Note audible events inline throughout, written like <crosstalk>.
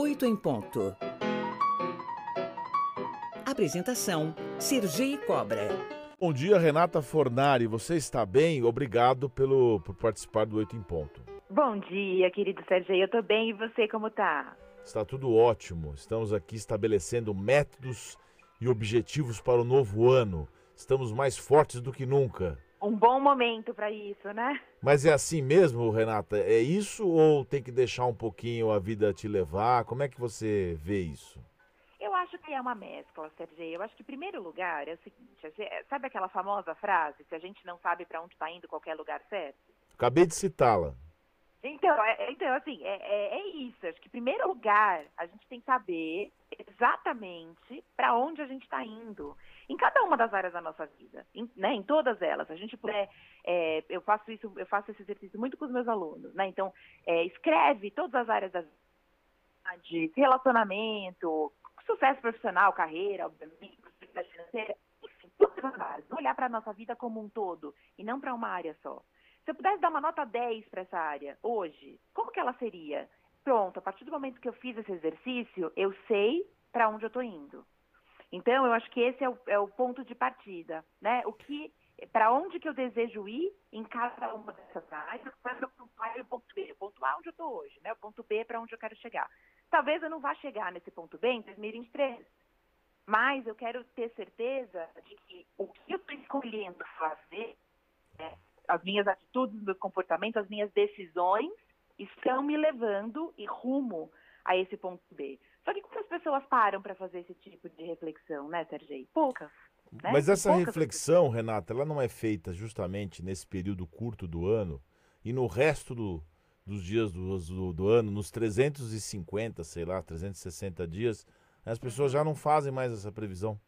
8 em ponto. Apresentação: Sergi Cobra. Bom dia, Renata Fornari. Você está bem? Obrigado pelo, por participar do Oito em Ponto. Bom dia, querido Sérgio. Eu tô bem e você como tá? Está tudo ótimo. Estamos aqui estabelecendo métodos e objetivos para o novo ano. Estamos mais fortes do que nunca. Um bom momento para isso, né? Mas é assim mesmo, Renata? É isso ou tem que deixar um pouquinho a vida te levar? Como é que você vê isso? Eu acho que é uma mescla, Sérgio. Eu acho que, em primeiro lugar, é o seguinte: sabe aquela famosa frase, se a gente não sabe para onde está indo, qualquer lugar serve? Acabei de citá-la. Então, é, é, então assim, é, é, é, isso. Acho que, em primeiro lugar, a gente tem que saber exatamente para onde a gente está indo. Em cada uma das áreas da nossa vida, em, né, em todas elas. A gente puder, é, eu faço isso, eu faço esse exercício muito com os meus alunos, né? Então, é, escreve todas as áreas da de relacionamento, sucesso profissional, carreira, obviamente, financeira, enfim, todas as. Olhar para a nossa vida como um todo e não para uma área só. Se eu pudesse dar uma nota 10 para essa área hoje, como que ela seria? Pronto, a partir do momento que eu fiz esse exercício, eu sei para onde eu estou indo. Então, eu acho que esse é o, é o ponto de partida, né? O que, para onde que eu desejo ir em cada uma dessas áreas, é o ponto A o ponto B. O ponto A onde eu estou hoje, né? O ponto B é para onde eu quero chegar. Talvez eu não vá chegar nesse ponto B em 2023, mas eu quero ter certeza de que o que eu estou escolhendo fazer né, as minhas atitudes, meus comportamentos, as minhas decisões estão me levando e rumo a esse ponto B. Só que quantas pessoas param para fazer esse tipo de reflexão, né, Sergei? Poucas. Né? Mas essa Poucas reflexão, pessoas. Renata, ela não é feita justamente nesse período curto do ano e no resto do, dos dias do, do, do, ano, nos 350, sei lá, 360 dias, as pessoas já não fazem mais essa previsão.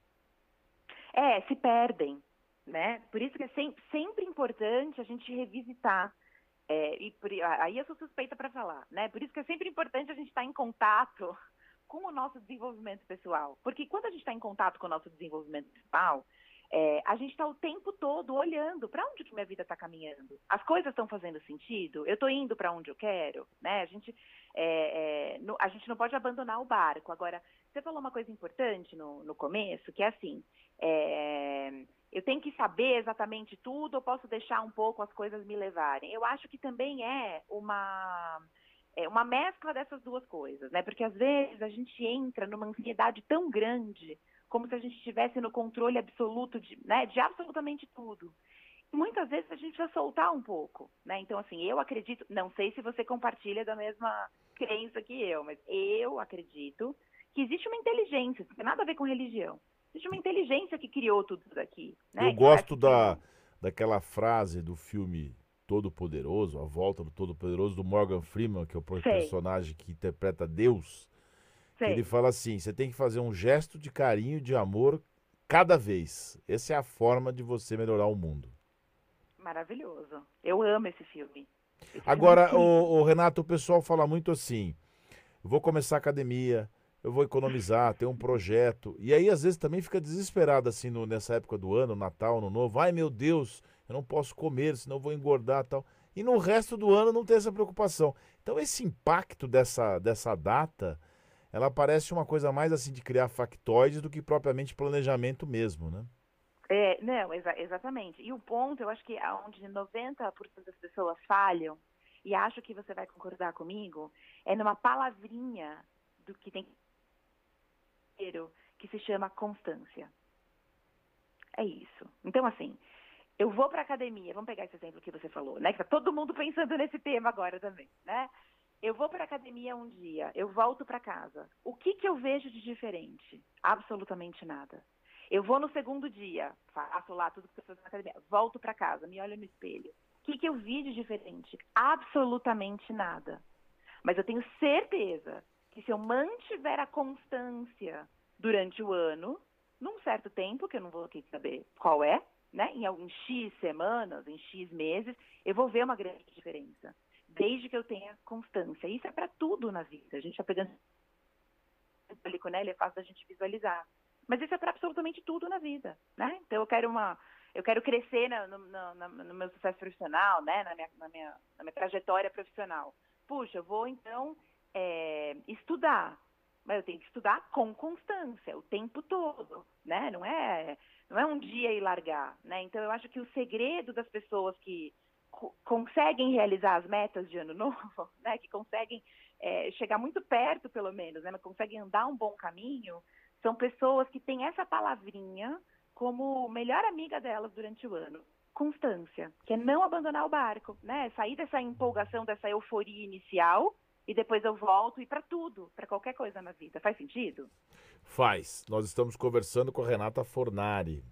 É, se perdem né? Por isso que é sempre, sempre importante a gente revisitar. É, e por, aí eu sou suspeita para falar, né? Por isso que é sempre importante a gente estar tá em contato <laughs> com o nosso desenvolvimento pessoal. Porque quando a gente está em contato com o nosso desenvolvimento pessoal, é, a gente está o tempo todo olhando para onde que minha vida está caminhando. As coisas estão fazendo sentido? Eu estou indo para onde eu quero? Né? A, gente, é, é, no, a gente não pode abandonar o barco. Agora, você falou uma coisa importante no, no começo, que é assim, é, eu tenho que saber exatamente tudo ou posso deixar um pouco as coisas me levarem? Eu acho que também é uma é uma mescla dessas duas coisas, né? Porque às vezes a gente entra numa ansiedade tão grande, como se a gente estivesse no controle absoluto de, né, de absolutamente tudo. E muitas vezes a gente precisa soltar um pouco, né? Então assim, eu acredito, não sei se você compartilha da mesma crença que eu, mas eu acredito que existe uma inteligência, não tem nada a ver com religião Existe uma inteligência que criou tudo isso daqui. Né? Eu gosto da, da, frase do filme Todo Poderoso, A Volta do Todo Poderoso, do Morgan Freeman, que é o Sei. personagem que interpreta Deus. Ele fala assim: você tem que fazer um gesto de carinho, de amor, cada vez. Essa é a forma de você melhorar o mundo. Maravilhoso. Eu amo esse filme. Esse Agora, filme é o, o Renato, o pessoal fala muito assim: vou começar a academia, eu vou economizar, ter um projeto. E aí, às vezes, também fica desesperado, assim, no, nessa época do ano, Natal, Ano Novo. Ai, meu Deus, eu não posso comer, senão eu vou engordar tal. E no resto do ano não tem essa preocupação. Então, esse impacto dessa, dessa data, ela parece uma coisa mais, assim, de criar factoides do que propriamente planejamento mesmo, né? É, não, exa exatamente. E o ponto, eu acho que onde 90% das pessoas falham, e acho que você vai concordar comigo, é numa palavrinha do que tem que se chama constância. É isso. Então, assim, eu vou para academia, vamos pegar esse exemplo que você falou, né? Que tá todo mundo <laughs> pensando nesse tema agora também, né? Eu vou para academia um dia, eu volto para casa. O que que eu vejo de diferente? Absolutamente nada. Eu vou no segundo dia, faço lá tudo que eu faço na academia, volto para casa, me olho no espelho. O que que eu vi de diferente? Absolutamente nada. Mas eu tenho certeza que se eu mantiver a constância durante o ano, num certo tempo, que eu não vou aqui saber qual é, né? Em, em X semanas, em X meses, eu vou ver uma grande diferença. Desde que eu tenha constância. Isso é para tudo na vida. A gente está pegando né? Ele é fácil da gente visualizar. Mas isso é para absolutamente tudo na vida, né? Então eu quero uma, eu quero crescer no, no meu sucesso profissional, né? Na minha, na minha, na minha trajetória profissional. Puxa, eu vou então é, estudar. Mas eu tenho que estudar com constância, o tempo todo, né? Não é, não é um dia e largar, né? Então eu acho que o segredo das pessoas que co conseguem realizar as metas de ano <laughs> novo, né? Que conseguem é, chegar muito perto, pelo menos, né? Mas conseguem andar um bom caminho, são pessoas que têm essa palavrinha como melhor amiga delas durante o ano. Constância, que é não abandonar o barco, né? Sair dessa empolgação, dessa euforia inicial e depois eu volto e para tudo, para qualquer coisa na vida. Faz sentido? Faz. Nós estamos conversando com a Renata Fornari,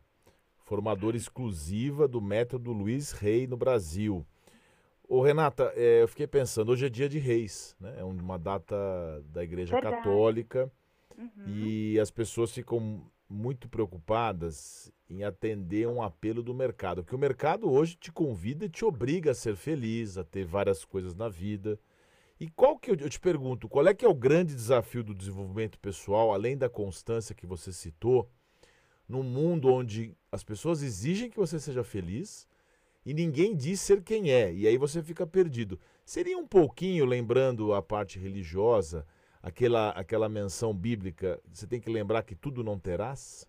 formadora exclusiva do método Luiz Rei no Brasil. Ô, Renata, é, eu fiquei pensando, hoje é dia de reis, né? É uma data da Igreja Verdade. Católica Uhum. e as pessoas ficam muito preocupadas em atender um apelo do mercado, porque o mercado hoje te convida e te obriga a ser feliz, a ter várias coisas na vida. E qual que eu, te pergunto, qual é que é o grande desafio do desenvolvimento pessoal, além da constância que você citou, num mundo onde as pessoas exigem que você seja feliz e ninguém diz ser quem é, e aí você fica perdido. Seria um pouquinho, lembrando a parte religiosa, aquela, aquela menção bíblica, você tem que lembrar que tudo não terás?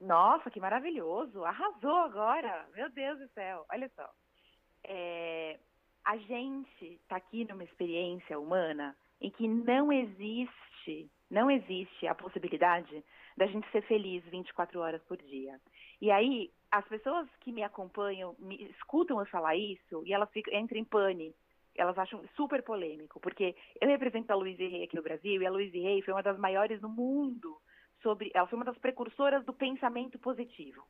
Nossa, que maravilhoso! Arrasou agora! Meu Deus do céu! Olha só. É, a gente está aqui numa experiência humana em que não existe, não existe a possibilidade da gente ser feliz 24 horas por dia. E aí, as pessoas que me acompanham me escutam eu falar isso e elas ficam, entram em pane. Elas acham super polêmico, porque eu represento a Louise Rey aqui no Brasil e a Louise Rey foi uma das maiores no mundo sobre, ela foi uma das precursoras do pensamento positivo.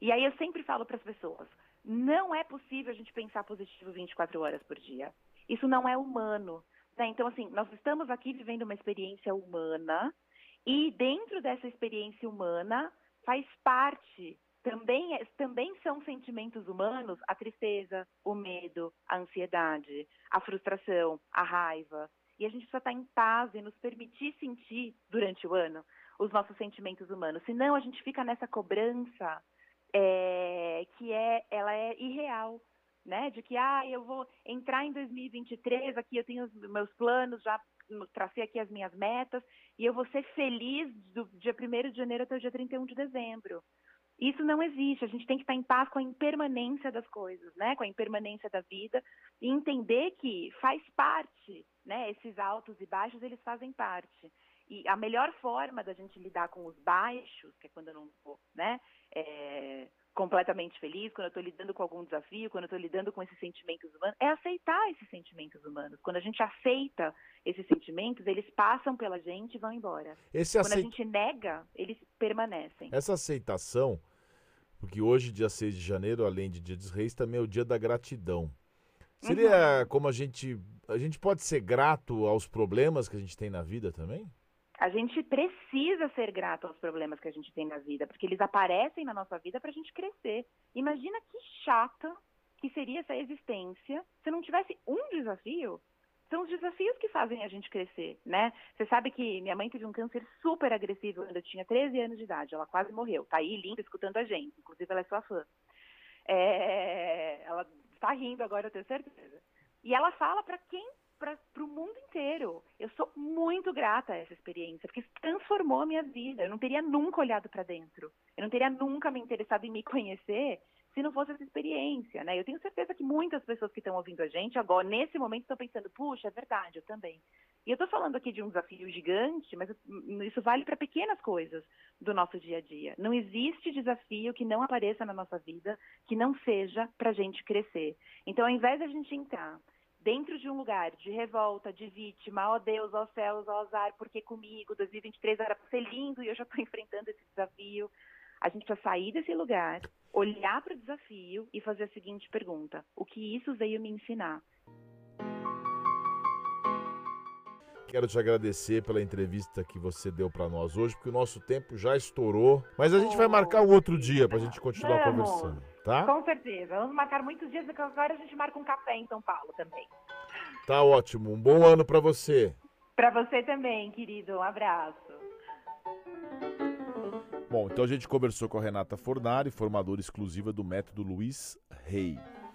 E aí eu sempre falo para as pessoas, não é possível a gente pensar positivo 24 horas por dia. Isso não é humano. Né? Então, assim, nós estamos aqui vivendo uma experiência humana e dentro dessa experiência humana faz parte, também, é- também são sentimentos humanos a tristeza, o medo, a ansiedade, a frustração, a raiva. E a gente precisa estar em paz e nos permitir sentir durante o ano os nossos sentimentos humanos. Senão a gente fica nessa cobrança é, que é, ela é irreal, né? De que, ah, eu vou entrar em 2023, aqui eu tenho os meus planos, já tracei aqui as minhas metas, e eu vou ser feliz do dia 1 de janeiro até o dia 31 de dezembro. Isso não existe, a gente tem que estar em paz com a impermanência das coisas, né? Com a impermanência da vida e entender que faz parte, né? Esses altos e baixos, eles fazem parte. E a melhor forma da gente lidar com os baixos, que é quando eu não estou, né? É, completamente feliz, quando eu estou lidando com algum desafio, quando eu estou lidando com esses sentimentos humanos, é aceitar esses sentimentos humanos. Quando a gente aceita esses sentimentos, eles passam pela gente e vão embora. Esse Quando a acei- gente nega, eles permanecem. Essa aceitação, porque hoje, dia 6 de janeiro, além de dia dos reis, também é o dia da gratidão. Seria como a gente. A gente pode ser grato aos problemas que a gente tem na vida também? A gente precisa ser grato aos problemas que a gente tem na vida, porque eles aparecem na nossa vida para a gente crescer. Imagina que chata que seria essa existência se não tivesse um desafio. São os desafios que fazem a gente crescer, né? Você sabe que minha mãe teve um câncer super agressivo quando eu tinha 13 anos de idade. Ela quase morreu. Tá aí linda escutando a gente. Inclusive, ela é sua fã. É, Ela está rindo agora, eu tenho certeza. E ela fala para quem para o mundo inteiro. Eu sou muito grata a essa experiência, porque transformou a minha vida. Eu não teria nunca olhado para dentro. Eu não teria nunca me interessado em me conhecer se não fosse essa experiência, né? Eu tenho certeza que muitas pessoas que estão ouvindo a gente agora, nesse momento, estão pensando, puxa, é verdade, eu também. E eu estou falando aqui de um desafio gigante, mas isso vale para pequenas coisas do nosso dia a dia. Não existe desafio que não apareça na nossa vida que não seja para a gente crescer. Então, ao invés de a gente entrar dentro de um lugar de revolta, de vítima, ó Deus, ó céus, ó azar, porque comigo 2023 era para ser lindo e eu já estou <laughs> enfrentando esse desafio. A gente precisa sair desse lugar, olhar para o desafio e fazer a seguinte pergunta: o que isso veio me ensinar? Quero te agradecer pela entrevista que você deu para nós hoje, porque o nosso tempo já estourou. Mas a gente vai marcar um outro dia para a gente continuar Vamos. conversando, tá? Com certeza. Vamos marcar muitos dias, porque agora a gente marca um café em São Paulo também. Tá ótimo. Um bom ano para você. Para você também, querido. Um abraço. Bom, então a gente conversou com a Renata Fornari, formadora exclusiva do método Luiz Rei.